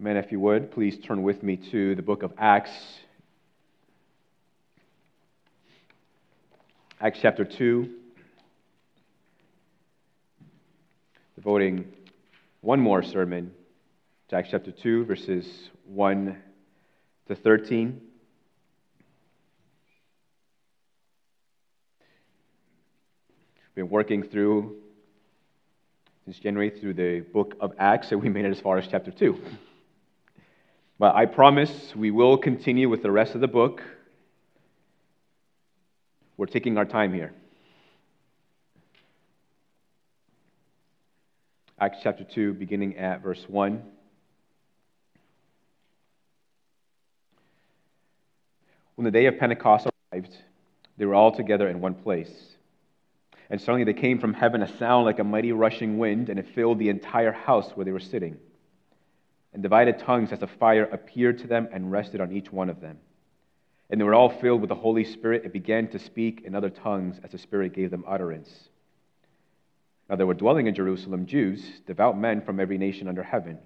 Amen. If you would, please turn with me to the book of Acts. Acts chapter 2. Devoting one more sermon to Acts chapter 2, verses 1 to 13. We've been working through since January through the book of Acts, and we made it as far as chapter 2. But I promise we will continue with the rest of the book. We're taking our time here. Acts chapter 2, beginning at verse 1. When the day of Pentecost arrived, they were all together in one place. And suddenly there came from heaven a sound like a mighty rushing wind, and it filled the entire house where they were sitting and divided tongues as a fire appeared to them and rested on each one of them. And they were all filled with the Holy Spirit and began to speak in other tongues as the Spirit gave them utterance. Now there were dwelling in Jerusalem Jews, devout men from every nation under heaven.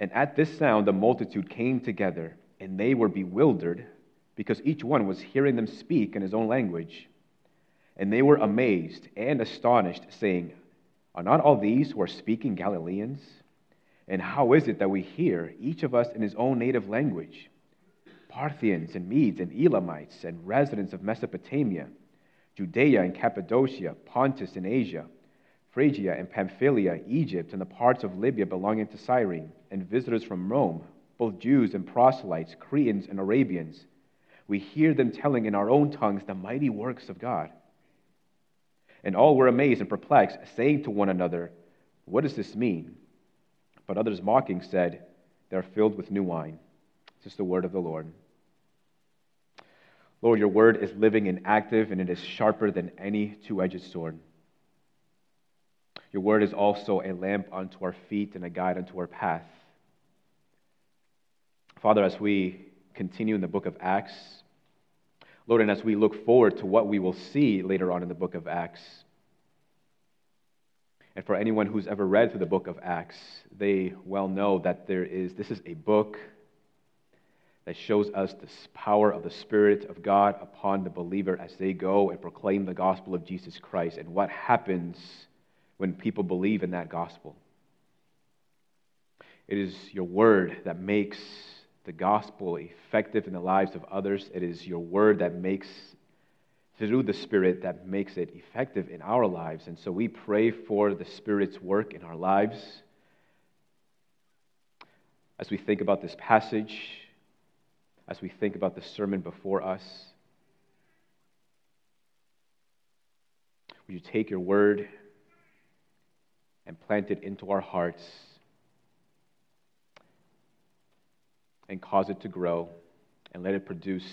And at this sound the multitude came together, and they were bewildered, because each one was hearing them speak in his own language. And they were amazed and astonished, saying, Are not all these who are speaking Galileans? And how is it that we hear, each of us in his own native language? Parthians and Medes and Elamites and residents of Mesopotamia, Judea and Cappadocia, Pontus and Asia, Phrygia and Pamphylia, Egypt and the parts of Libya belonging to Cyrene, and visitors from Rome, both Jews and proselytes, Cretans and Arabians. We hear them telling in our own tongues the mighty works of God. And all were amazed and perplexed, saying to one another, What does this mean? But others mocking said, They are filled with new wine. This is the word of the Lord. Lord, your word is living and active, and it is sharper than any two edged sword. Your word is also a lamp unto our feet and a guide unto our path. Father, as we continue in the book of Acts, Lord, and as we look forward to what we will see later on in the book of Acts, and for anyone who's ever read through the book of Acts, they well know that there is this is a book that shows us the power of the Spirit of God upon the believer as they go and proclaim the gospel of Jesus Christ and what happens when people believe in that gospel. It is your word that makes the gospel effective in the lives of others. It is your word that makes through the Spirit that makes it effective in our lives. And so we pray for the Spirit's work in our lives. As we think about this passage, as we think about the sermon before us, would you take your word and plant it into our hearts and cause it to grow and let it produce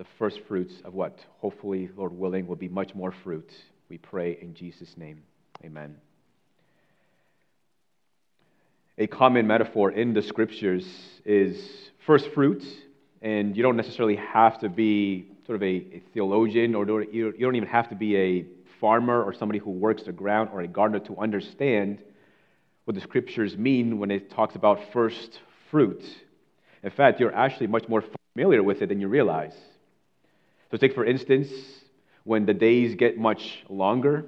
the first fruits of what hopefully, Lord willing, will be much more fruit. We pray in Jesus' name. Amen. A common metaphor in the scriptures is first fruits, and you don't necessarily have to be sort of a, a theologian or you don't even have to be a farmer or somebody who works the ground or a gardener to understand what the scriptures mean when it talks about first fruit. In fact, you're actually much more familiar with it than you realize. So, take for instance, when the days get much longer,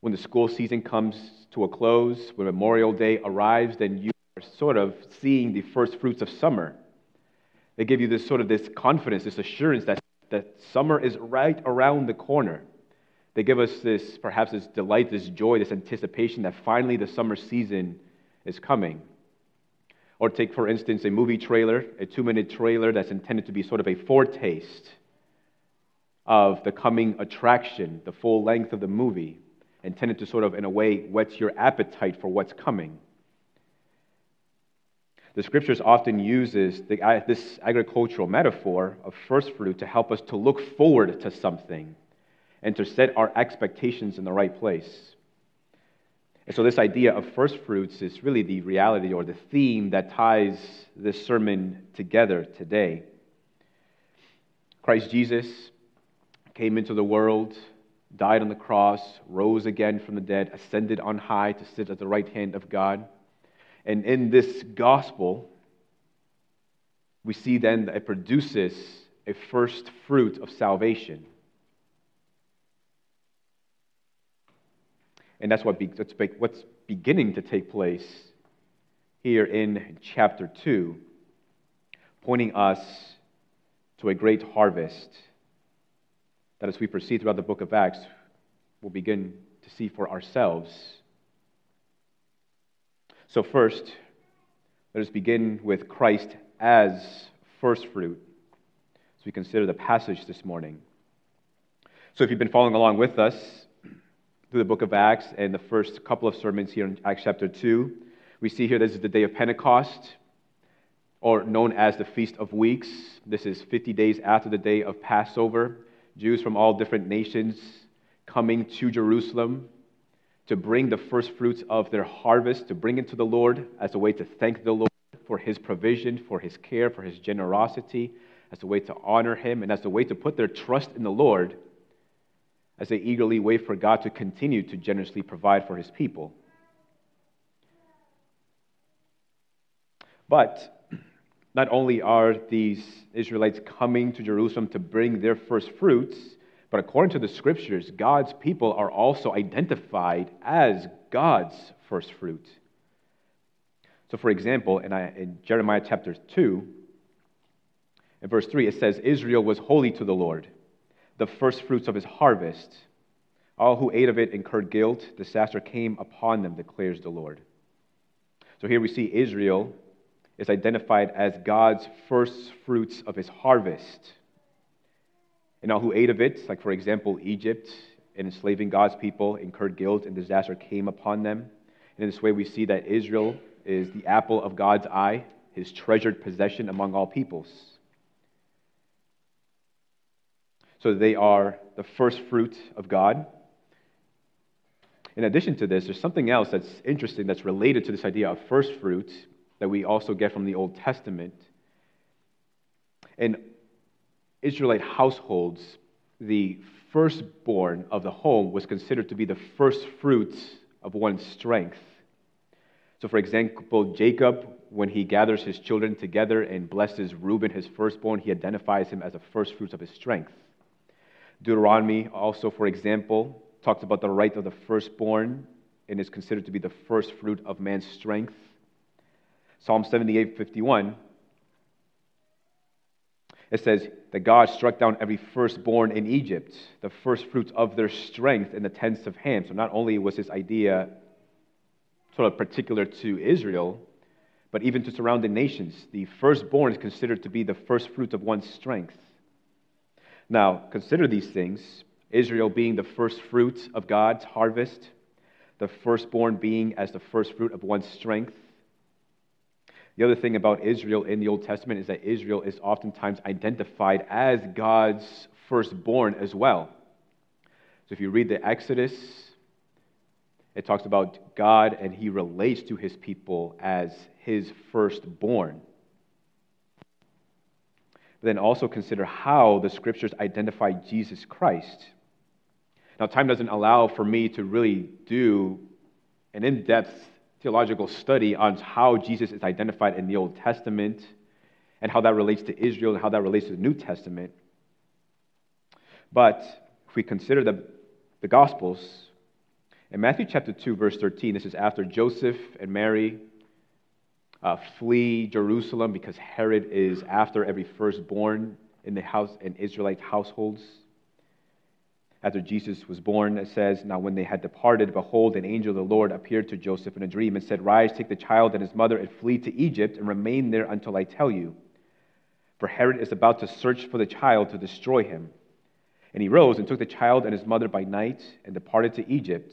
when the school season comes to a close, when Memorial Day arrives, then you are sort of seeing the first fruits of summer. They give you this sort of this confidence, this assurance that, that summer is right around the corner. They give us this, perhaps this delight, this joy, this anticipation that finally the summer season is coming. Or take, for instance, a movie trailer, a two minute trailer that's intended to be sort of a foretaste of the coming attraction, the full length of the movie, intended to sort of, in a way, whet your appetite for what's coming. The scriptures often uses the, uh, this agricultural metaphor of first fruit to help us to look forward to something and to set our expectations in the right place. And so, this idea of first fruits is really the reality or the theme that ties this sermon together today. Christ Jesus came into the world, died on the cross, rose again from the dead, ascended on high to sit at the right hand of God. And in this gospel, we see then that it produces a first fruit of salvation. And that's what be, what's beginning to take place here in chapter 2, pointing us to a great harvest that as we proceed throughout the book of Acts, we'll begin to see for ourselves. So, first, let us begin with Christ as first fruit as we consider the passage this morning. So, if you've been following along with us through the book of Acts and the first couple of sermons here in Acts chapter 2, we see here this is the day of Pentecost, or known as the Feast of Weeks. This is 50 days after the day of Passover. Jews from all different nations coming to Jerusalem to bring the first fruits of their harvest, to bring it to the Lord as a way to thank the Lord for his provision, for his care, for his generosity, as a way to honor him, and as a way to put their trust in the Lord as they eagerly wait for God to continue to generously provide for his people. But not only are these Israelites coming to Jerusalem to bring their first fruits, but according to the scriptures, God's people are also identified as God's first fruit. So, for example, in, uh, in Jeremiah chapter 2, in verse 3, it says, Israel was holy to the Lord, the first fruits of his harvest. All who ate of it incurred guilt. Disaster came upon them, declares the Lord. So here we see Israel is identified as God's first fruits of his harvest and all who ate of it, like for example, Egypt, in enslaving God's people, incurred guilt and disaster came upon them. And in this way, we see that Israel is the apple of God's eye, his treasured possession among all peoples. So they are the first fruit of God. In addition to this, there's something else that's interesting that's related to this idea of first fruit that we also get from the Old Testament. In Israelite households, the firstborn of the home was considered to be the first fruits of one's strength. So, for example, Jacob, when he gathers his children together and blesses Reuben, his firstborn, he identifies him as the first fruits of his strength. Deuteronomy also, for example, talks about the right of the firstborn and is considered to be the first fruit of man's strength. Psalm 78 51 it says that God struck down every firstborn in Egypt, the first fruits of their strength in the tents of Ham. So not only was this idea sort of particular to Israel, but even to surrounding nations, the firstborn is considered to be the first fruit of one's strength. Now, consider these things Israel being the first fruit of God's harvest, the firstborn being as the first fruit of one's strength, the other thing about Israel in the Old Testament is that Israel is oftentimes identified as God's firstborn as well. So if you read the Exodus, it talks about God and he relates to his people as his firstborn. But then also consider how the scriptures identify Jesus Christ. Now, time doesn't allow for me to really do an in depth theological study on how Jesus is identified in the Old Testament and how that relates to Israel and how that relates to the New Testament. But if we consider the, the Gospels, in Matthew chapter 2, verse 13, this is after Joseph and Mary uh, flee Jerusalem because Herod is after every firstborn in the house in Israelite households after Jesus was born, it says, Now when they had departed, behold, an angel of the Lord appeared to Joseph in a dream and said, Rise, take the child and his mother, and flee to Egypt, and remain there until I tell you. For Herod is about to search for the child to destroy him. And he rose and took the child and his mother by night and departed to Egypt,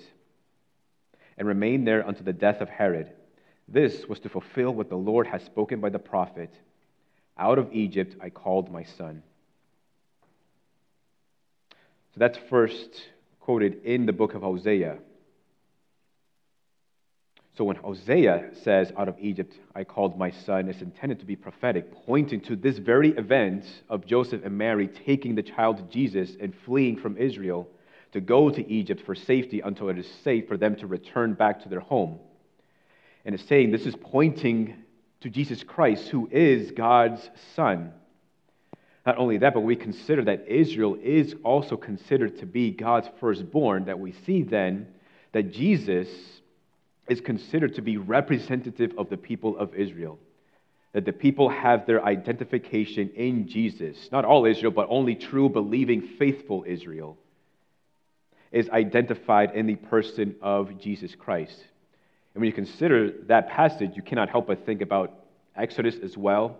and remained there until the death of Herod. This was to fulfill what the Lord had spoken by the prophet Out of Egypt I called my son. So that's first quoted in the book of Hosea. So when Hosea says, Out of Egypt I called my son, it's intended to be prophetic, pointing to this very event of Joseph and Mary taking the child Jesus and fleeing from Israel to go to Egypt for safety until it is safe for them to return back to their home. And it's saying this is pointing to Jesus Christ, who is God's Son. Not only that, but we consider that Israel is also considered to be God's firstborn, that we see then that Jesus is considered to be representative of the people of Israel. That the people have their identification in Jesus. Not all Israel, but only true, believing, faithful Israel is identified in the person of Jesus Christ. And when you consider that passage, you cannot help but think about Exodus as well,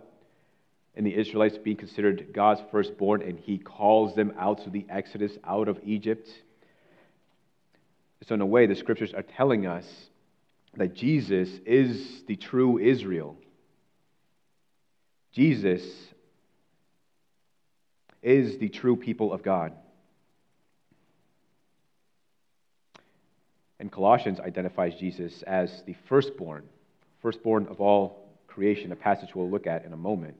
and the Israelites being considered God's firstborn, and he calls them out to the Exodus out of Egypt. So, in a way, the scriptures are telling us that Jesus is the true Israel. Jesus is the true people of God. And Colossians identifies Jesus as the firstborn, firstborn of all creation, a passage we'll look at in a moment.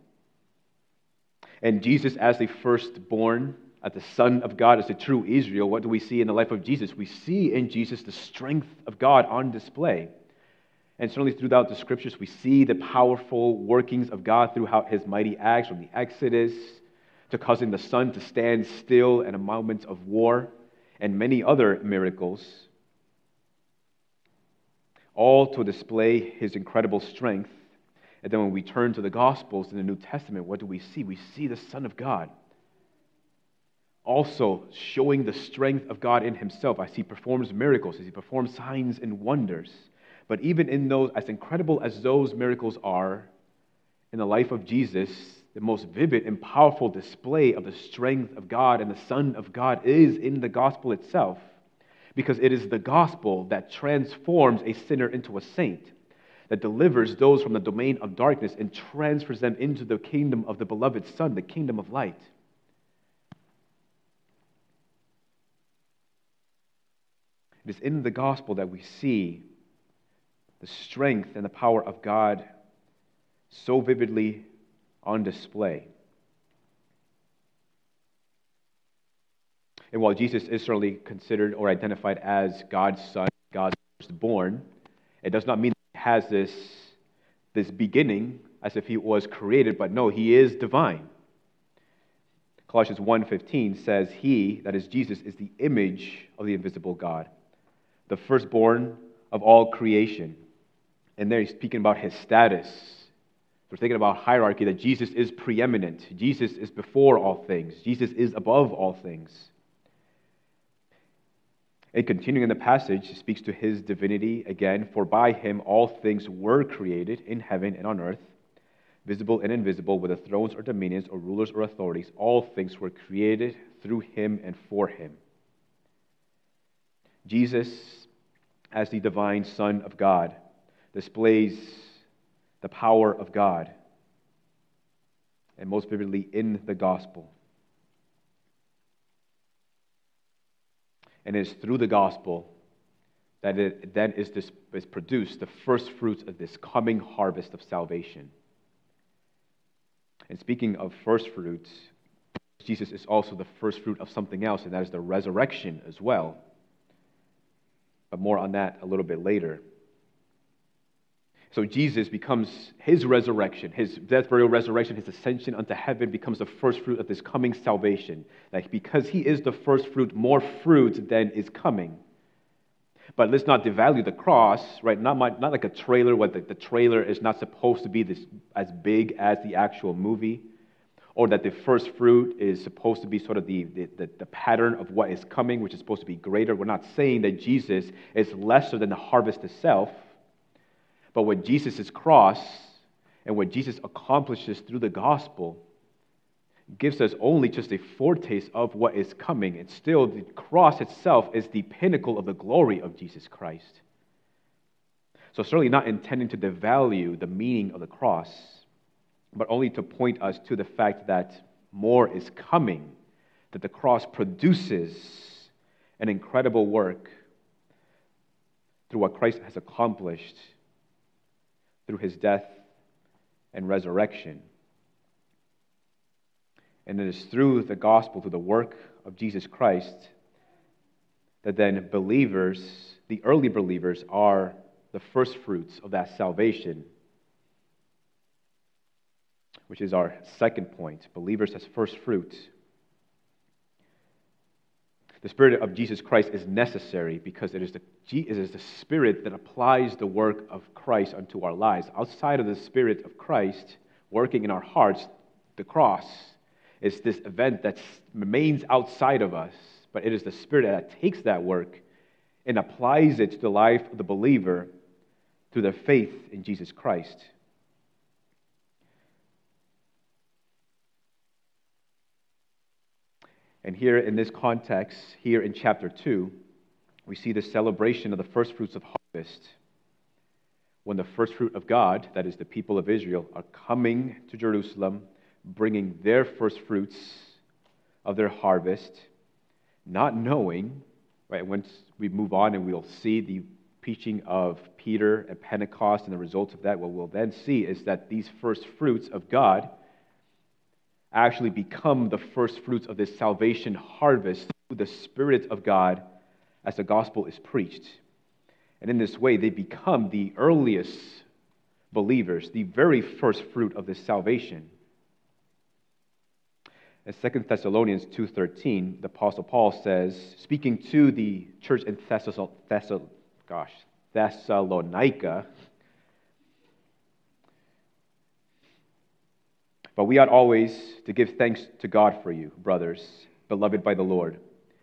And Jesus, as the firstborn, as the Son of God, as the true Israel, what do we see in the life of Jesus? We see in Jesus the strength of God on display. And certainly throughout the scriptures, we see the powerful workings of God throughout his mighty acts from the Exodus to causing the sun to stand still in a moment of war and many other miracles all to display his incredible strength. And then when we turn to the Gospels in the New Testament, what do we see? We see the Son of God. Also showing the strength of God in himself as he performs miracles, as he performs signs and wonders. But even in those, as incredible as those miracles are in the life of Jesus, the most vivid and powerful display of the strength of God and the Son of God is in the gospel itself because it is the gospel that transforms a sinner into a saint, that delivers those from the domain of darkness and transfers them into the kingdom of the beloved Son, the kingdom of light. It is in the gospel that we see the strength and the power of God so vividly on display. And while Jesus is certainly considered or identified as God's son, God's firstborn, it does not mean that he has this, this beginning as if he was created, but no, he is divine. Colossians 1:15 says, "He, that is Jesus, is the image of the invisible God, the firstborn of all creation." And there he's speaking about his status. We're thinking about hierarchy that Jesus is preeminent. Jesus is before all things. Jesus is above all things. And continuing in the passage, he speaks to his divinity again, for by him all things were created in heaven and on earth, visible and invisible, whether thrones or dominions or rulers or authorities, all things were created through him and for him. Jesus, as the divine Son of God, displays the power of God, and most vividly in the gospel. And it is through the gospel that it then is, this, is produced the first fruits of this coming harvest of salvation. And speaking of first fruits, Jesus is also the first fruit of something else, and that is the resurrection as well. But more on that a little bit later. So Jesus becomes his resurrection, his death, burial, resurrection, his ascension unto heaven becomes the first fruit of this coming salvation. That because he is the first fruit, more fruit than is coming. But let's not devalue the cross, right? Not, my, not like a trailer, where the, the trailer is not supposed to be this, as big as the actual movie, or that the first fruit is supposed to be sort of the, the, the pattern of what is coming, which is supposed to be greater. We're not saying that Jesus is lesser than the harvest itself but what Jesus' cross and what Jesus accomplishes through the gospel gives us only just a foretaste of what is coming. And still, the cross itself is the pinnacle of the glory of Jesus Christ. So, certainly not intending to devalue the meaning of the cross, but only to point us to the fact that more is coming, that the cross produces an incredible work through what Christ has accomplished through his death and resurrection. And it is through the gospel, through the work of Jesus Christ, that then believers, the early believers, are the first fruits of that salvation, which is our second point believers as first fruits. The Spirit of Jesus Christ is necessary because it is, the, it is the Spirit that applies the work of Christ unto our lives. Outside of the Spirit of Christ working in our hearts, the cross is this event that remains outside of us, but it is the Spirit that takes that work and applies it to the life of the believer through their faith in Jesus Christ. And here in this context, here in chapter 2, we see the celebration of the first fruits of harvest. When the first fruit of God, that is the people of Israel, are coming to Jerusalem, bringing their first fruits of their harvest, not knowing, right, once we move on and we'll see the preaching of Peter at Pentecost and the results of that, what we'll then see is that these first fruits of God actually become the first fruits of this salvation harvest through the Spirit of God as the gospel is preached. And in this way, they become the earliest believers, the very first fruit of this salvation. In 2 Thessalonians 2.13, the Apostle Paul says, speaking to the church in gosh, Thessalonica, But we ought always to give thanks to God for you, brothers, beloved by the Lord,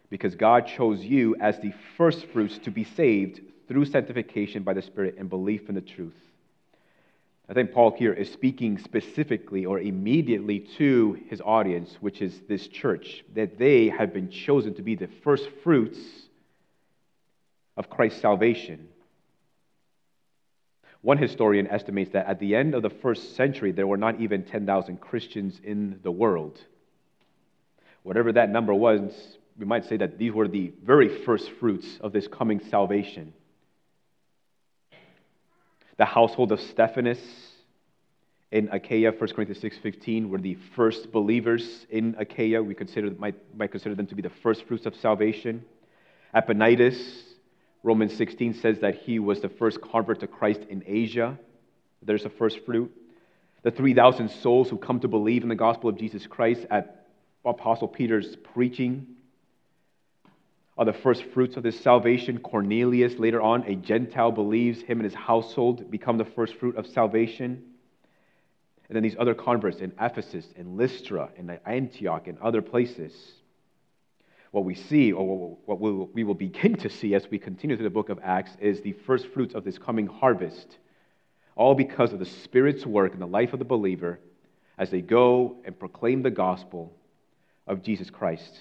because God chose you as the firstfruits to be saved through sanctification by the Spirit and belief in the truth. I think Paul here is speaking specifically or immediately to his audience, which is this church, that they have been chosen to be the first fruits of Christ's salvation. One historian estimates that at the end of the first century, there were not even 10,000 Christians in the world. Whatever that number was, we might say that these were the very first fruits of this coming salvation. The household of Stephanus in Achaia, 1 Corinthians 6.15, were the first believers in Achaia. We consider, might, might consider them to be the first fruits of salvation. Epaenetus, Romans 16 says that he was the first convert to Christ in Asia. There's a first fruit. The 3,000 souls who come to believe in the gospel of Jesus Christ at Apostle Peter's preaching are the first fruits of this salvation. Cornelius, later on, a Gentile, believes him and his household become the first fruit of salvation. And then these other converts in Ephesus, in Lystra, in Antioch, and other places what we see, or what we will begin to see as we continue through the book of Acts, is the first fruits of this coming harvest, all because of the Spirit's work in the life of the believer as they go and proclaim the gospel of Jesus Christ.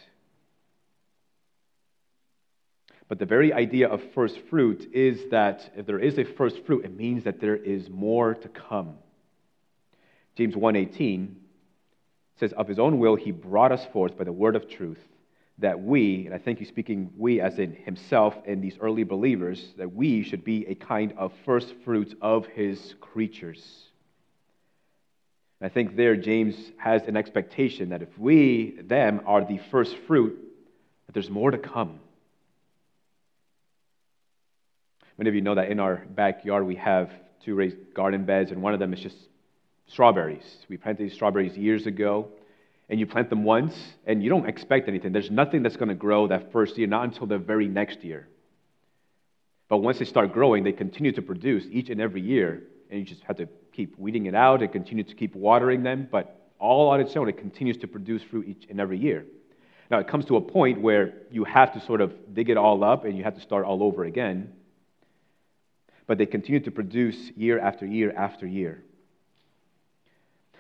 But the very idea of first fruit is that if there is a first fruit, it means that there is more to come. James 1:18 says, "Of his own will he brought us forth by the word of truth." That we, and I think he's speaking we as in himself and these early believers, that we should be a kind of first fruits of his creatures. And I think there James has an expectation that if we, them, are the first fruit, that there's more to come. Many of you know that in our backyard we have two raised garden beds, and one of them is just strawberries. We planted these strawberries years ago and you plant them once and you don't expect anything. There's nothing that's going to grow that first year, not until the very next year. But once they start growing, they continue to produce each and every year, and you just have to keep weeding it out and continue to keep watering them. But all on its own, it continues to produce fruit each and every year. Now, it comes to a point where you have to sort of dig it all up and you have to start all over again. But they continue to produce year after year after year.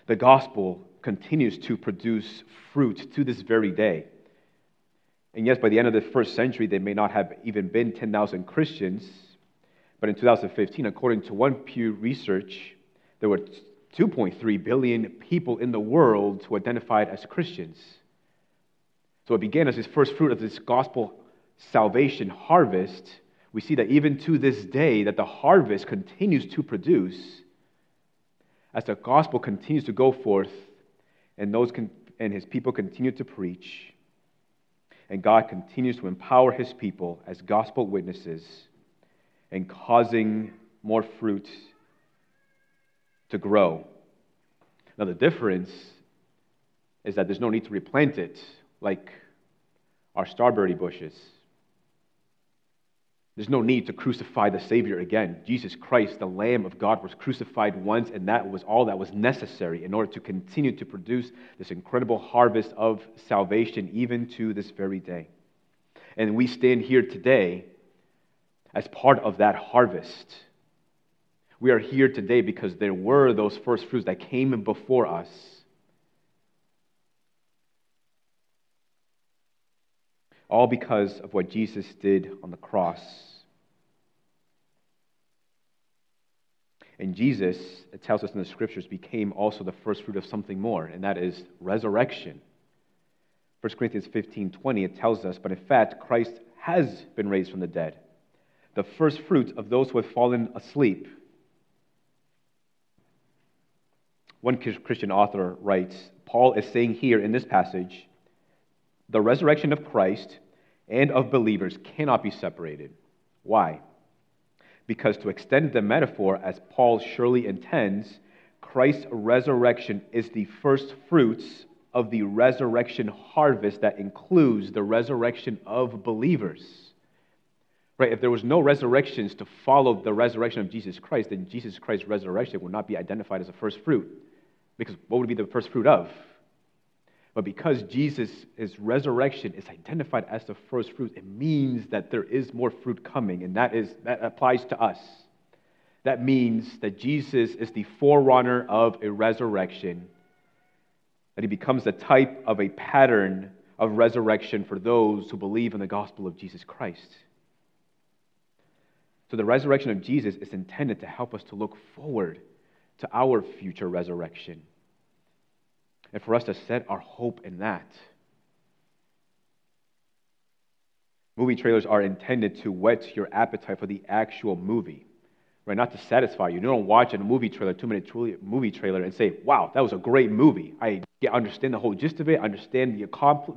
The gospel continues to produce fruit to this very day. And yes, by the end of the first century, there may not have even been 10,000 Christians. But in 2015, according to one Pew Research, there were 2.3 billion people in the world who identified as Christians. So it began as this first fruit of this gospel salvation harvest. We see that even to this day, that the harvest continues to produce as the gospel continues to go forth and, those con- and his people continue to preach. And God continues to empower his people as gospel witnesses and causing more fruit to grow. Now, the difference is that there's no need to replant it like our starberry bushes. There's no need to crucify the Savior again. Jesus Christ, the Lamb of God, was crucified once, and that was all that was necessary in order to continue to produce this incredible harvest of salvation, even to this very day. And we stand here today as part of that harvest. We are here today because there were those first fruits that came before us. All because of what Jesus did on the cross. And Jesus, it tells us in the scriptures, became also the first fruit of something more, and that is resurrection. 1 Corinthians 15 20, it tells us, but in fact, Christ has been raised from the dead, the first fruit of those who have fallen asleep. One Christian author writes Paul is saying here in this passage, the resurrection of Christ and of believers cannot be separated. Why? Because to extend the metaphor, as Paul surely intends, Christ's resurrection is the first fruits of the resurrection harvest that includes the resurrection of believers. Right? If there was no resurrections to follow the resurrection of Jesus Christ, then Jesus Christ's resurrection would not be identified as a first fruit. Because what would be the first fruit of? But because Jesus' resurrection is identified as the first fruit, it means that there is more fruit coming, and that, is, that applies to us. That means that Jesus is the forerunner of a resurrection, that he becomes the type of a pattern of resurrection for those who believe in the gospel of Jesus Christ. So the resurrection of Jesus is intended to help us to look forward to our future resurrection and for us to set our hope in that. Movie trailers are intended to whet your appetite for the actual movie, right? Not to satisfy you. You don't watch a movie trailer, two minute movie trailer, and say, wow, that was a great movie. I understand the whole gist of it, I understand the,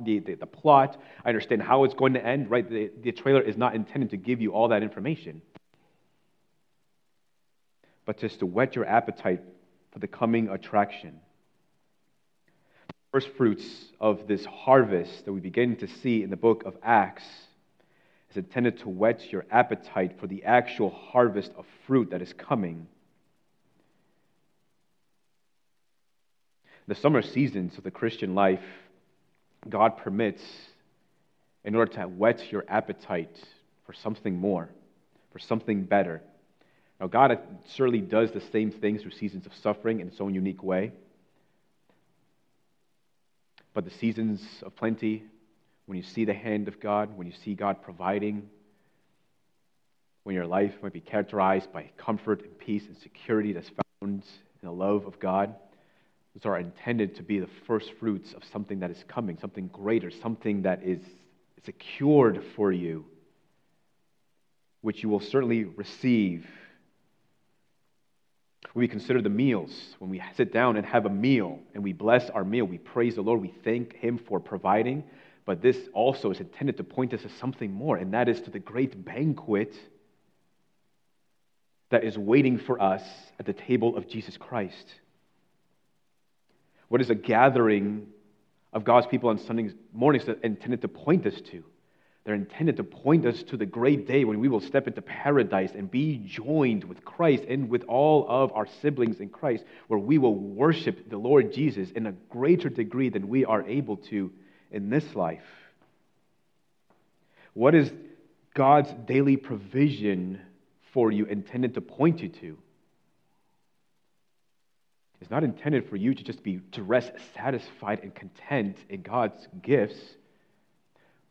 the, the, the plot, I understand how it's going to end, right? The, the trailer is not intended to give you all that information, but just to whet your appetite for the coming attraction first fruits of this harvest that we begin to see in the book of Acts is intended to whet your appetite for the actual harvest of fruit that is coming. The summer seasons of the Christian life, God permits in order to whet your appetite for something more, for something better. Now, God certainly does the same things through seasons of suffering in its own unique way. But the seasons of plenty, when you see the hand of God, when you see God providing, when your life might be characterized by comfort and peace and security that's found in the love of God, those are intended to be the first fruits of something that is coming, something greater, something that is secured for you, which you will certainly receive we consider the meals, when we sit down and have a meal and we bless our meal, we praise the Lord, we thank Him for providing. But this also is intended to point us to something more, and that is to the great banquet that is waiting for us at the table of Jesus Christ. What is a gathering of God's people on Sunday mornings intended to point us to? They're intended to point us to the great day when we will step into paradise and be joined with Christ and with all of our siblings in Christ, where we will worship the Lord Jesus in a greater degree than we are able to in this life. What is God's daily provision for you intended to point you to? It's not intended for you to just be to rest satisfied and content in God's gifts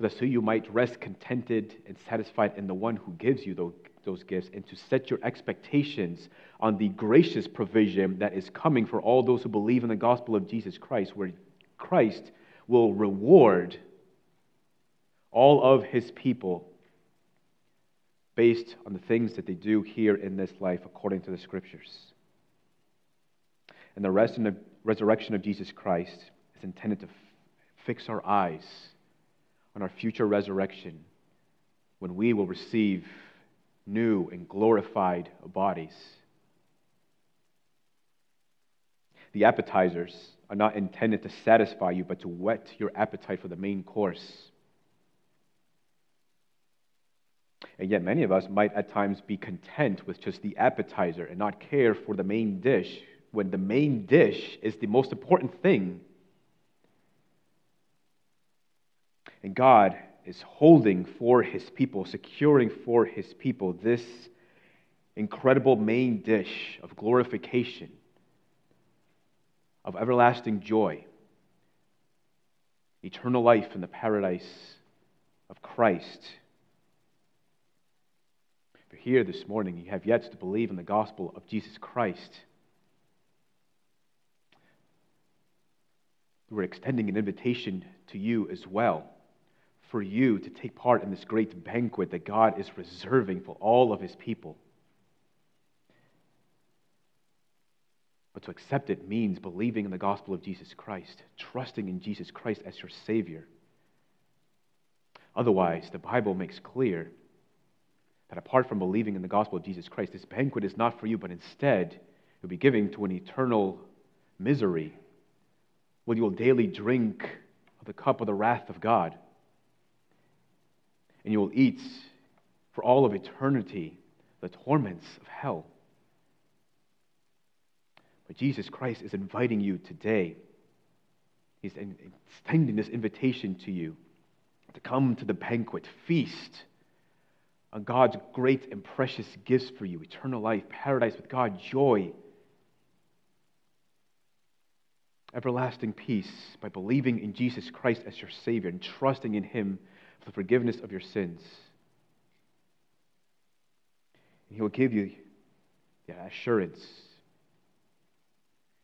that so you might rest contented and satisfied in the one who gives you those, those gifts, and to set your expectations on the gracious provision that is coming for all those who believe in the gospel of Jesus Christ, where Christ will reward all of his people based on the things that they do here in this life according to the scriptures. And the rest and the resurrection of Jesus Christ is intended to fix our eyes on our future resurrection when we will receive new and glorified bodies. The appetizers are not intended to satisfy you, but to whet your appetite for the main course. And yet, many of us might at times be content with just the appetizer and not care for the main dish, when the main dish is the most important thing. And God is holding for his people, securing for his people this incredible main dish of glorification of everlasting joy, eternal life in the paradise of Christ. If you're here this morning, you have yet to believe in the gospel of Jesus Christ. We're extending an invitation to you as well for you to take part in this great banquet that God is reserving for all of his people. But to accept it means believing in the gospel of Jesus Christ, trusting in Jesus Christ as your Savior. Otherwise, the Bible makes clear that apart from believing in the gospel of Jesus Christ, this banquet is not for you, but instead you'll be giving to an eternal misery where you will daily drink of the cup of the wrath of God. And you will eat for all of eternity the torments of hell. But Jesus Christ is inviting you today. He's extending this invitation to you to come to the banquet, feast on God's great and precious gifts for you eternal life, paradise with God, joy, everlasting peace by believing in Jesus Christ as your Savior and trusting in Him the forgiveness of your sins. And He will give you the assurance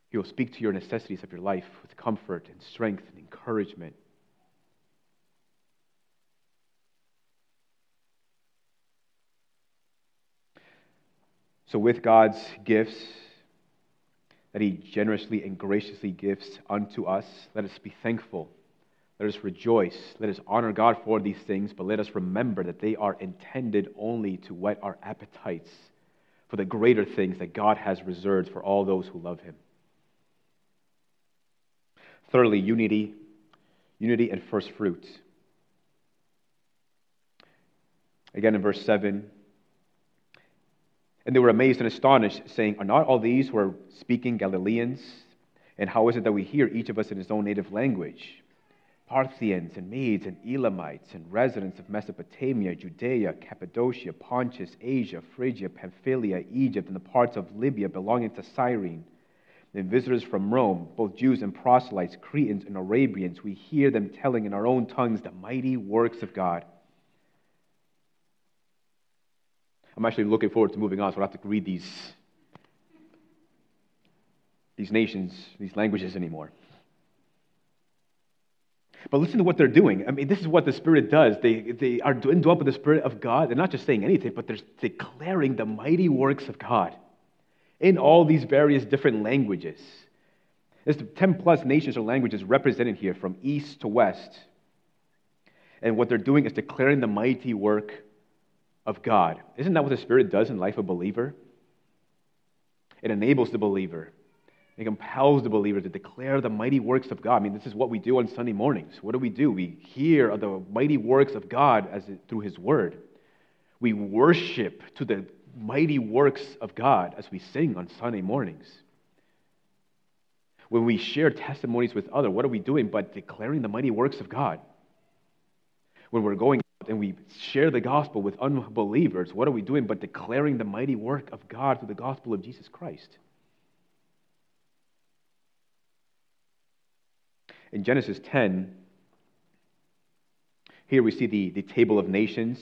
he will speak to your necessities of your life with comfort and strength and encouragement. So, with God's gifts that He generously and graciously gives unto us, let us be thankful. Let us rejoice. Let us honor God for these things, but let us remember that they are intended only to whet our appetites for the greater things that God has reserved for all those who love Him. Thirdly, unity, unity and first fruits. Again in verse 7. And they were amazed and astonished, saying, Are not all these who are speaking Galileans? And how is it that we hear each of us in his own native language? Parthians and Medes and Elamites and residents of Mesopotamia, Judea, Cappadocia, Pontus, Asia, Phrygia, Pamphylia, Egypt, and the parts of Libya belonging to Cyrene and visitors from Rome, both Jews and proselytes, Cretans and Arabians, we hear them telling in our own tongues the mighty works of God. I'm actually looking forward to moving on, so I don't have to read these, these nations, these languages anymore. But listen to what they're doing. I mean, this is what the Spirit does. They, they are indwelt with the Spirit of God. They're not just saying anything, but they're declaring the mighty works of God in all these various different languages. There's 10 plus nations or languages represented here from east to west. And what they're doing is declaring the mighty work of God. Isn't that what the Spirit does in life of a believer? It enables the believer. It compels the believer to declare the mighty works of God. I mean, this is what we do on Sunday mornings. What do we do? We hear of the mighty works of God as it, through His Word. We worship to the mighty works of God as we sing on Sunday mornings. When we share testimonies with others, what are we doing but declaring the mighty works of God? When we're going out and we share the gospel with unbelievers, what are we doing but declaring the mighty work of God through the gospel of Jesus Christ? In Genesis 10, here we see the, the table of nations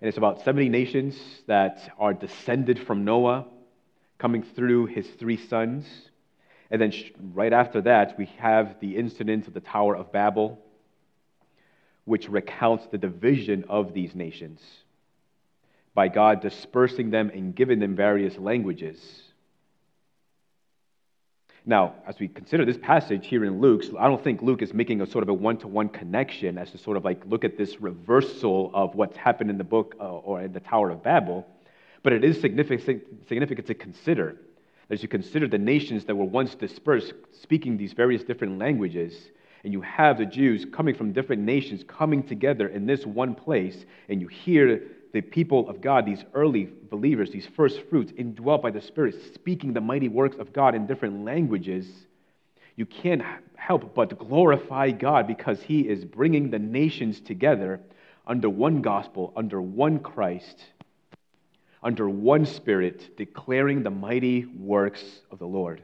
And it's about 70 nations that are descended from Noah, coming through his three sons. And then right after that, we have the incident of the Tower of Babel, which recounts the division of these nations by God dispersing them and giving them various languages. Now, as we consider this passage here in Luke, I don't think Luke is making a sort of a one to one connection as to sort of like look at this reversal of what's happened in the book uh, or in the Tower of Babel. But it is significant, significant to consider as you consider the nations that were once dispersed, speaking these various different languages, and you have the Jews coming from different nations coming together in this one place, and you hear the people of God, these early believers, these first fruits, indwelt by the Spirit, speaking the mighty works of God in different languages, you can't help but glorify God because He is bringing the nations together under one gospel, under one Christ under one Spirit, declaring the mighty works of the Lord.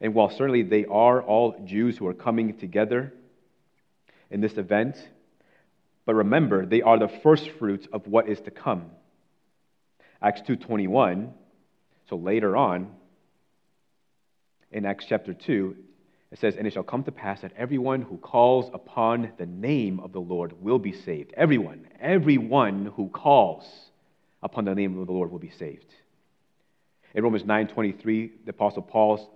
And while certainly they are all Jews who are coming together in this event, but remember, they are the first fruits of what is to come. Acts 2:21, so later on in Acts chapter 2, it says, And it shall come to pass that everyone who calls upon the name of the Lord will be saved. Everyone, everyone who calls upon the name of the Lord will be saved. In Romans 9:23, the apostle Paul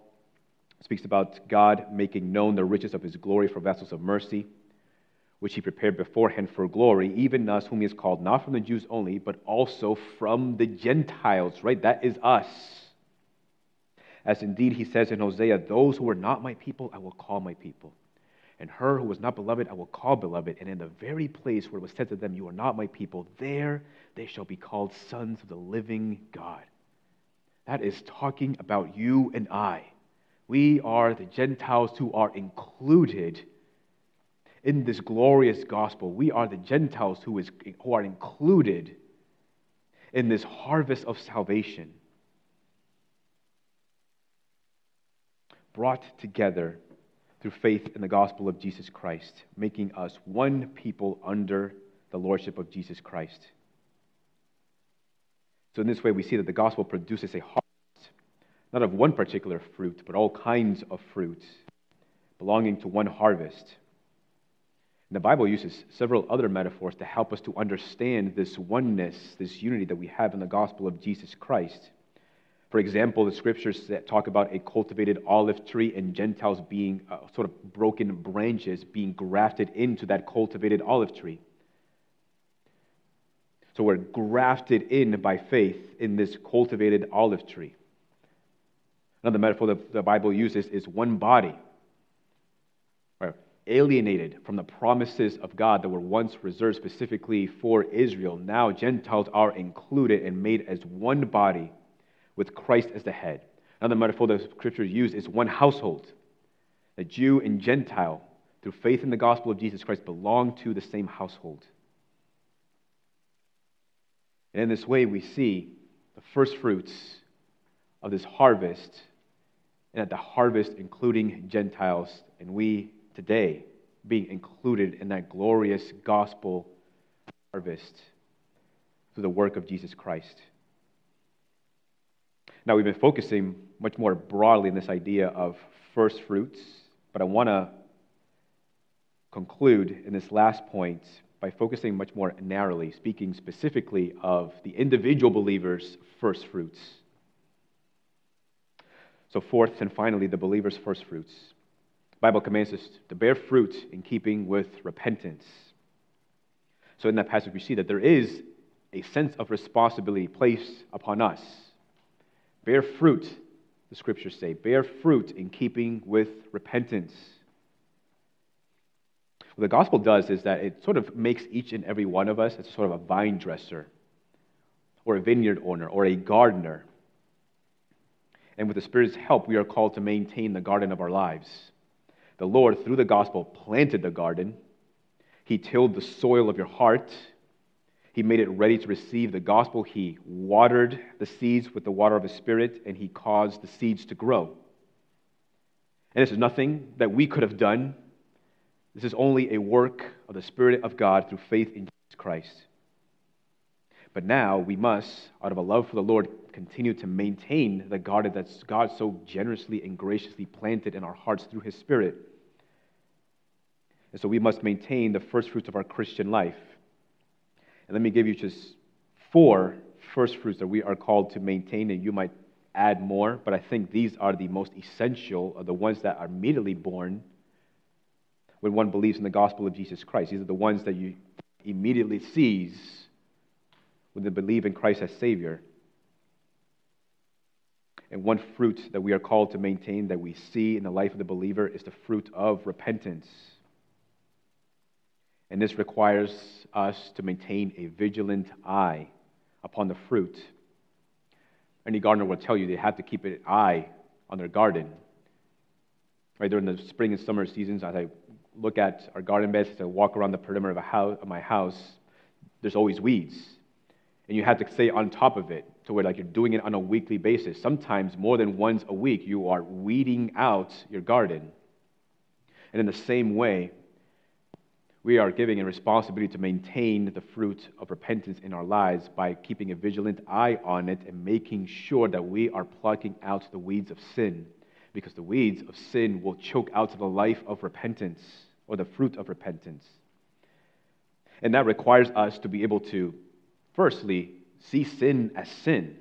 speaks about God making known the riches of his glory for vessels of mercy, which he prepared beforehand for glory, even us whom he has called not from the Jews only, but also from the Gentiles, right? That is us. As indeed he says in Hosea, Those who are not my people, I will call my people. And her who was not beloved, I will call beloved. And in the very place where it was said to them, You are not my people, there they shall be called sons of the living God. That is talking about you and I. We are the Gentiles who are included in this glorious gospel. We are the Gentiles who, is, who are included in this harvest of salvation. brought together through faith in the gospel of Jesus Christ, making us one people under the lordship of Jesus Christ. So, in this way, we see that the gospel produces a harvest, not of one particular fruit, but all kinds of fruits belonging to one harvest. And the Bible uses several other metaphors to help us to understand this oneness, this unity that we have in the gospel of Jesus Christ. For example, the scriptures that talk about a cultivated olive tree and Gentiles being uh, sort of broken branches being grafted into that cultivated olive tree. So we're grafted in by faith in this cultivated olive tree. Another metaphor that the Bible uses is one body. Alienated from the promises of God that were once reserved specifically for Israel. Now Gentiles are included and made as one body with Christ as the head. Another metaphor that scriptures use is one household. A Jew and Gentile, through faith in the gospel of Jesus Christ, belong to the same household. And in this way, we see the first fruits of this harvest, and at the harvest, including Gentiles, and we today being included in that glorious gospel harvest through the work of Jesus Christ. Now, we've been focusing much more broadly in this idea of first fruits, but I want to conclude in this last point by focusing much more narrowly, speaking specifically of the individual believer's first fruits. So, fourth and finally, the believer's first fruits. The Bible commands us to bear fruit in keeping with repentance. So, in that passage, we see that there is a sense of responsibility placed upon us Bear fruit, the scriptures say. Bear fruit in keeping with repentance. What the gospel does is that it sort of makes each and every one of us as sort of a vine dresser, or a vineyard owner, or a gardener. And with the Spirit's help, we are called to maintain the garden of our lives. The Lord, through the gospel, planted the garden. He tilled the soil of your heart he made it ready to receive the gospel. He watered the seeds with the water of His Spirit, and He caused the seeds to grow. And this is nothing that we could have done. This is only a work of the Spirit of God through faith in Jesus Christ. But now we must, out of a love for the Lord, continue to maintain the garden that God so generously and graciously planted in our hearts through His Spirit. And so we must maintain the first fruits of our Christian life. And let me give you just four first fruits that we are called to maintain, and you might add more, but I think these are the most essential, are the ones that are immediately born when one believes in the gospel of Jesus Christ. These are the ones that you immediately sees when they believe in Christ as Savior. And one fruit that we are called to maintain that we see in the life of the believer is the fruit of repentance. And this requires us to maintain a vigilant eye upon the fruit. Any gardener will tell you they have to keep an eye on their garden. Right during the spring and summer seasons, as I look at our garden beds, as I walk around the perimeter of, house, of my house, there's always weeds. And you have to stay on top of it to where like you're doing it on a weekly basis. Sometimes more than once a week, you are weeding out your garden. And in the same way, we are giving a responsibility to maintain the fruit of repentance in our lives by keeping a vigilant eye on it and making sure that we are plucking out the weeds of sin. Because the weeds of sin will choke out the life of repentance or the fruit of repentance. And that requires us to be able to, firstly, see sin as sin.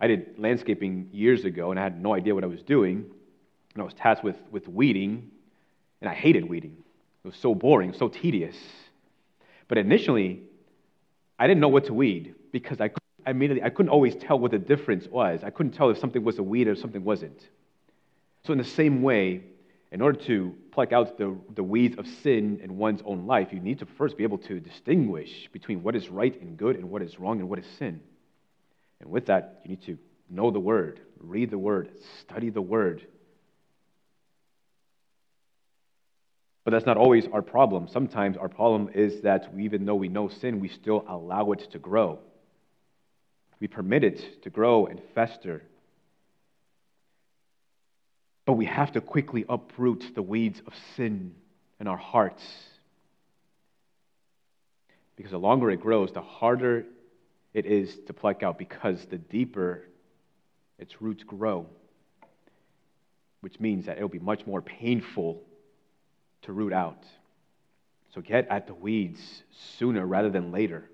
I did landscaping years ago and I had no idea what I was doing. And I was tasked with, with weeding, and I hated weeding. It was so boring, so tedious. But initially, I didn't know what to weed because I, immediately, I couldn't always tell what the difference was. I couldn't tell if something was a weed or something wasn't. So, in the same way, in order to pluck out the, the weeds of sin in one's own life, you need to first be able to distinguish between what is right and good and what is wrong and what is sin. And with that, you need to know the Word, read the Word, study the Word. But that's not always our problem. Sometimes our problem is that even though we know sin, we still allow it to grow. We permit it to grow and fester but we have to quickly uproot the weeds of sin in our hearts. Because the longer it grows, the harder it is to pluck out, because the deeper its roots grow, which means that it will be much more painful to root out. So get at the weeds sooner rather than later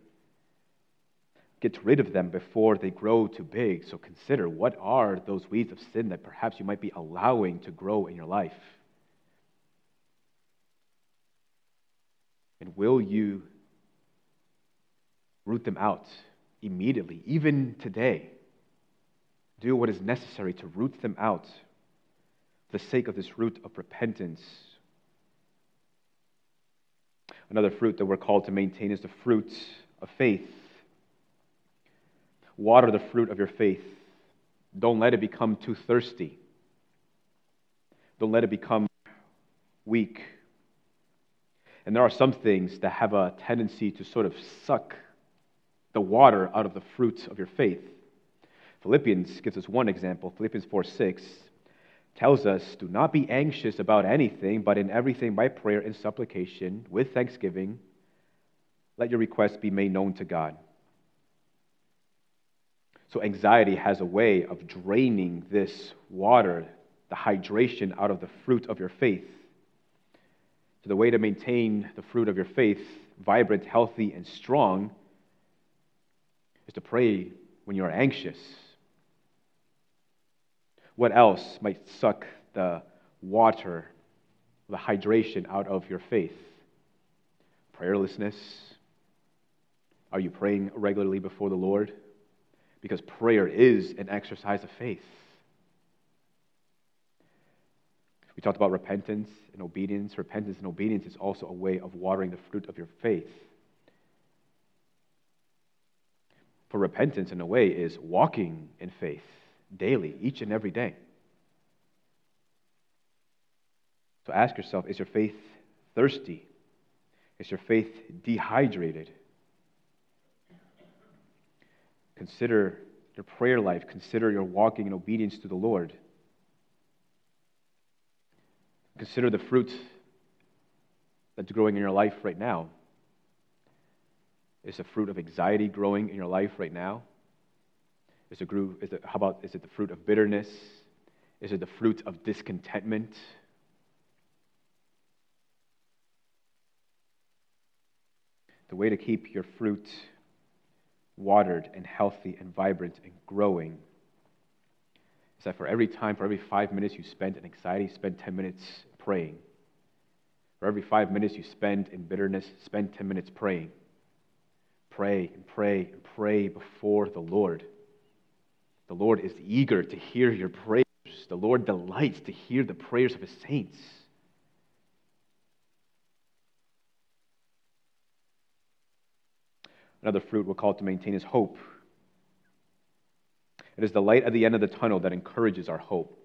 get rid of them before they grow too big. So consider what are those weeds of sin that perhaps you might be allowing to grow in your life? And will you root them out immediately, even today? Do what is necessary to root them out for the sake of this root of repentance. Another fruit that we're called to maintain is the fruit of faith. Water the fruit of your faith. Don't let it become too thirsty. Don't let it become weak. And there are some things that have a tendency to sort of suck the water out of the fruit of your faith. Philippians gives us one example. Philippians 4 6 tells us, Do not be anxious about anything, but in everything by prayer and supplication, with thanksgiving, let your requests be made known to God. So, anxiety has a way of draining this water, the hydration out of the fruit of your faith. So, the way to maintain the fruit of your faith vibrant, healthy, and strong is to pray when you're anxious. What else might suck the water, the hydration out of your faith? Prayerlessness. Are you praying regularly before the Lord? Because prayer is an exercise of faith. We talked about repentance and obedience. Repentance and obedience is also a way of watering the fruit of your faith. For repentance, in a way, is walking in faith daily, each and every day. So ask yourself is your faith thirsty? Is your faith dehydrated? Consider your prayer life. Consider your walking in obedience to the Lord. Consider the fruit that's growing in your life right now. Is the fruit of anxiety growing in your life right now? Is it, is it, how about, is it the fruit of bitterness? Is it the fruit of discontentment? The way to keep your fruit watered and healthy and vibrant and growing is that for every time, for every five minutes you spend in anxiety, spend 10 minutes praying. For every five minutes you spend in bitterness, spend 10 minutes praying. Pray and pray and pray before the Lord. The Lord is eager to hear your prayers. The Lord delights to hear the prayers of his saints. Another fruit we're called to maintain is hope. It is the light at the end of the tunnel that encourages our hope.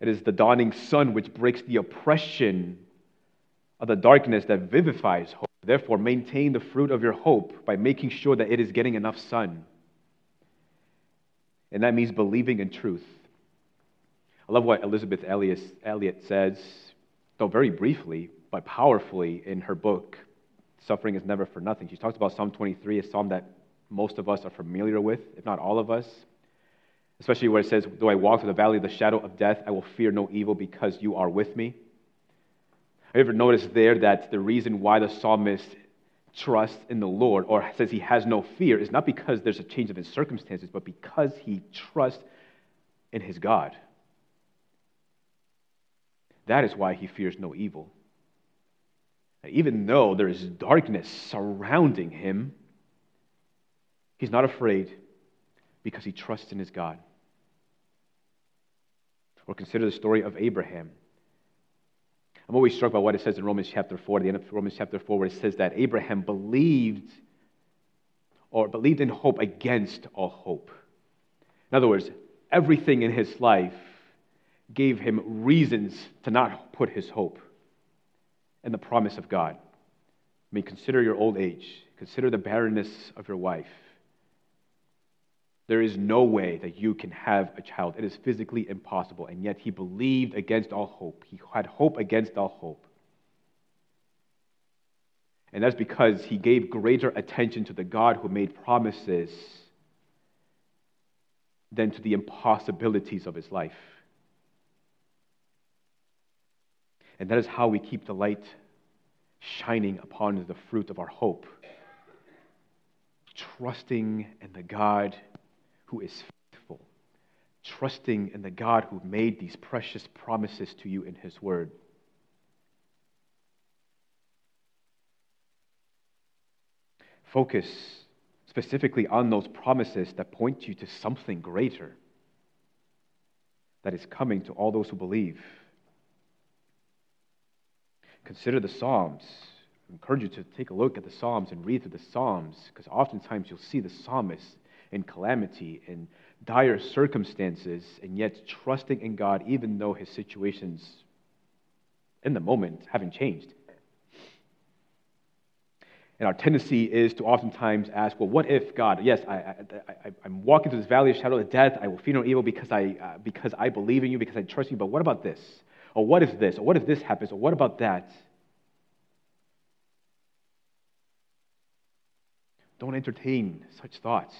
It is the dawning sun which breaks the oppression of the darkness that vivifies hope. Therefore, maintain the fruit of your hope by making sure that it is getting enough sun. And that means believing in truth. I love what Elisabeth Elliot says, though very briefly, but powerfully in her book, Suffering is Never for Nothing. She talks about Psalm 23, a psalm that most of us are familiar with, if not all of us. Especially where it says, Though I walk through the valley of the shadow of death, I will fear no evil because you are with me. Have you ever noticed there that the reason why the psalmist trusts in the Lord or says he has no fear is not because there's a change of his circumstances, but because he trusts in his God. That is why he fears no evil. Even though there is darkness surrounding him, he's not afraid because he trusts in his God. Or consider the story of Abraham. I'm always struck by what it says in Romans chapter 4, the end of Romans chapter 4, where it says that Abraham believed or believed in hope against all hope. In other words, everything in his life gave him reasons to not put his hope in the promise of God. I mean, consider your old age, consider the barrenness of your wife. There is no way that you can have a child. It is physically impossible. And yet he believed against all hope. He had hope against all hope. And that's because he gave greater attention to the God who made promises than to the impossibilities of his life. And that is how we keep the light shining upon the fruit of our hope. Trusting in the God who is faithful, trusting in the God who made these precious promises to you in His Word. Focus specifically on those promises that point you to something greater that is coming to all those who believe. Consider the Psalms. I encourage you to take a look at the Psalms and read through the Psalms because oftentimes you'll see the psalmist in calamity, in dire circumstances, and yet trusting in God even though his situations in the moment haven't changed. And our tendency is to oftentimes ask, well, what if God, yes, I, am walking through this valley of shadow of death, I will fear no evil because I, uh, because I believe in you, because I trust you, but what about this? Or what if this? Or what if this happens? Or what about that? Don't entertain such thoughts.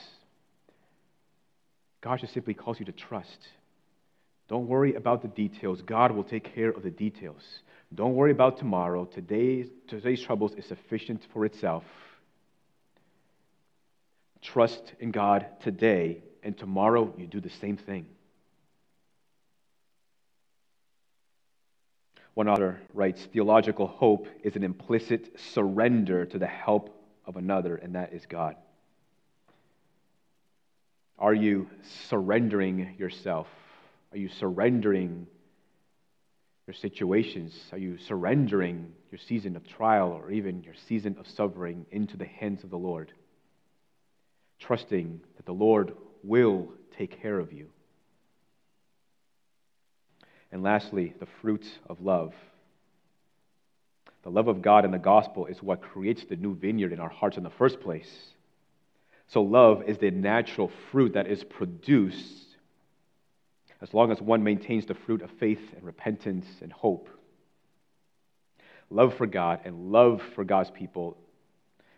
God just simply calls you to trust. Don't worry about the details. God will take care of the details. Don't worry about tomorrow. Today's, today's troubles is sufficient for itself. Trust in God today, and tomorrow you do the same thing. One author writes Theological hope is an implicit surrender to the help of another, and that is God. Are you surrendering yourself? Are you surrendering your situations? Are you surrendering your season of trial or even your season of suffering into the hands of the Lord? Trusting that the Lord will take care of you. And lastly, the fruit of love. The love of God and the gospel is what creates the new vineyard in our hearts in the first place. So, love is the natural fruit that is produced as long as one maintains the fruit of faith and repentance and hope. Love for God and love for God's people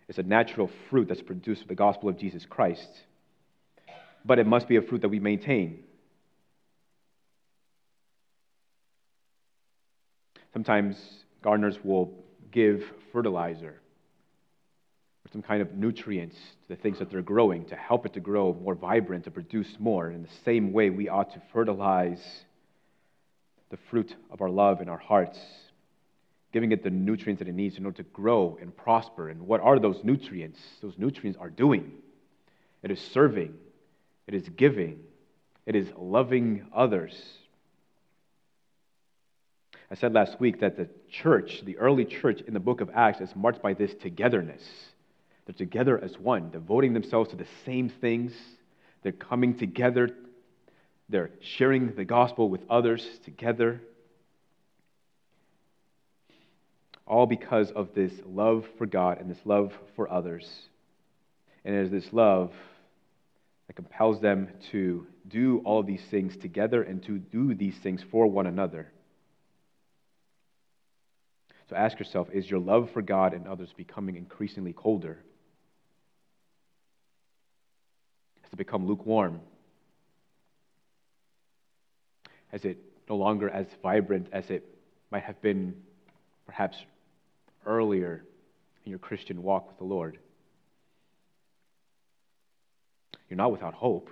is a natural fruit that's produced with the gospel of Jesus Christ. But it must be a fruit that we maintain. Sometimes gardeners will give fertilizer or some kind of nutrients to the things that they're growing to help it to grow more vibrant, to produce more. In the same way, we ought to fertilize the fruit of our love in our hearts, giving it the nutrients that it needs in order to grow and prosper. And what are those nutrients? Those nutrients are doing. It is serving, it is giving, it is loving others. I said last week that the church, the early church in the book of Acts, is marked by this togetherness. They're together as one, devoting themselves to the same things. They're coming together. They're sharing the gospel with others together. All because of this love for God and this love for others. And it is this love that compels them to do all these things together and to do these things for one another. So ask yourself is your love for God and others becoming increasingly colder? Has it become lukewarm? Has it no longer as vibrant as it might have been perhaps earlier in your Christian walk with the Lord? You're not without hope.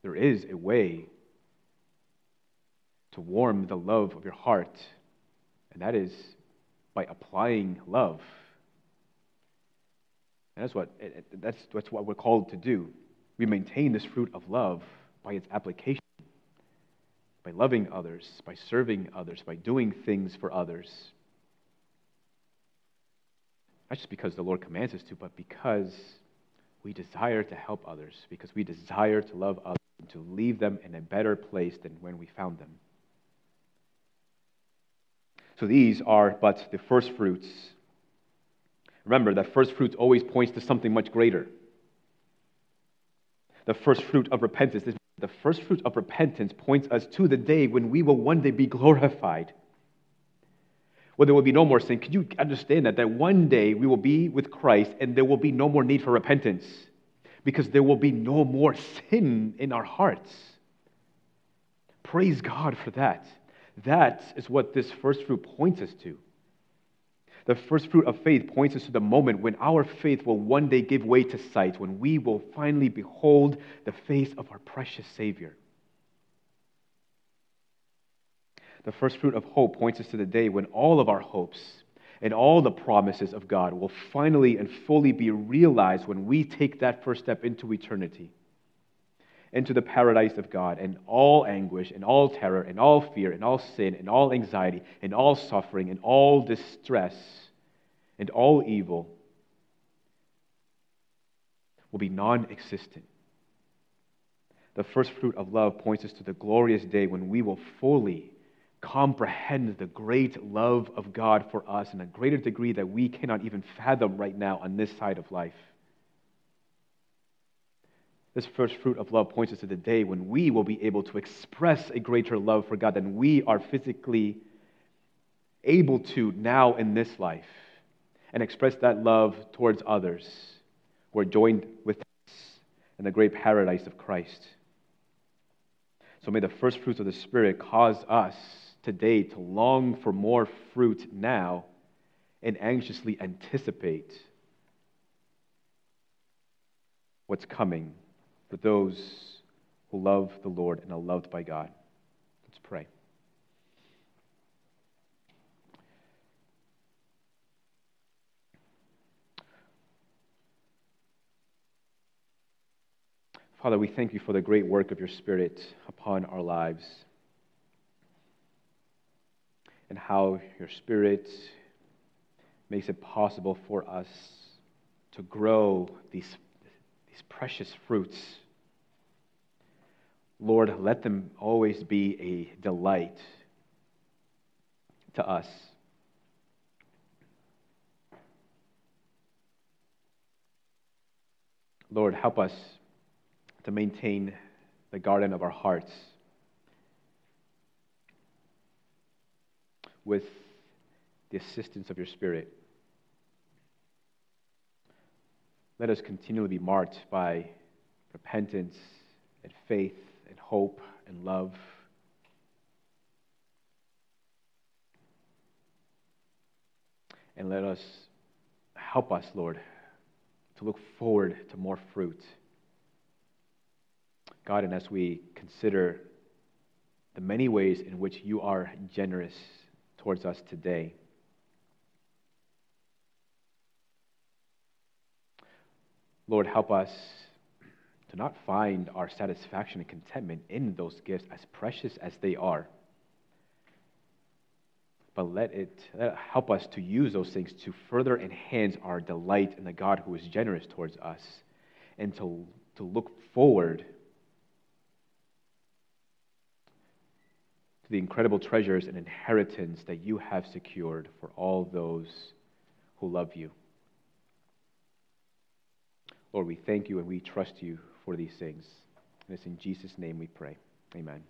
There is a way to warm the love of your heart, and that is by applying love. And that's what, that's, that's what we're called to do. We maintain this fruit of love by its application, by loving others, by serving others, by doing things for others. Not just because the Lord commands us to, but because we desire to help others, because we desire to love others and to leave them in a better place than when we found them. So these are but the first fruits. Remember that first fruits always points to something much greater. The first fruit of repentance. The first fruit of repentance points us to the day when we will one day be glorified. When there will be no more sin. Can you understand that? That one day we will be with Christ and there will be no more need for repentance because there will be no more sin in our hearts. Praise God for that. That is what this first fruit points us to. The first fruit of faith points us to the moment when our faith will one day give way to sight, when we will finally behold the face of our precious Savior. The first fruit of hope points us to the day when all of our hopes and all the promises of God will finally and fully be realized when we take that first step into eternity into the paradise of God, and all anguish, and all terror, and all fear, and all sin, and all anxiety, and all suffering, and all distress, and all evil will be non existent. The first fruit of love points us to the glorious day when we will fully comprehend the great love of God for us in a greater degree that we cannot even fathom right now on this side of life. This first fruit of love points us to the day when we will be able to express a greater love for God than we are physically able to now in this life and express that love towards others who are joined with us in the great paradise of Christ. So may the first fruits of the Spirit cause us today to long for more fruit now and anxiously anticipate what's coming for those who love the Lord and are loved by God. Let's pray. Father, we thank you for the great work of your Spirit upon our lives and how your Spirit makes it possible for us to grow these, these precious fruits Lord, let them always be a delight to us. Lord, help us to maintain the garden of our hearts with the assistance of your Spirit. Let us continually be marked by repentance and faith hope and love. And let us help us, Lord, to look forward to more fruit. God, and as we consider the many ways in which you are generous towards us today, Lord, help us to not find our satisfaction and contentment in those gifts, as precious as they are, but let it help us to use those things to further enhance our delight in the God who is generous towards us and to, to look forward to the incredible treasures and inheritance that you have secured for all those who love you. Lord, we thank you and we trust you for these things. And it's in Jesus' name we pray. Amen.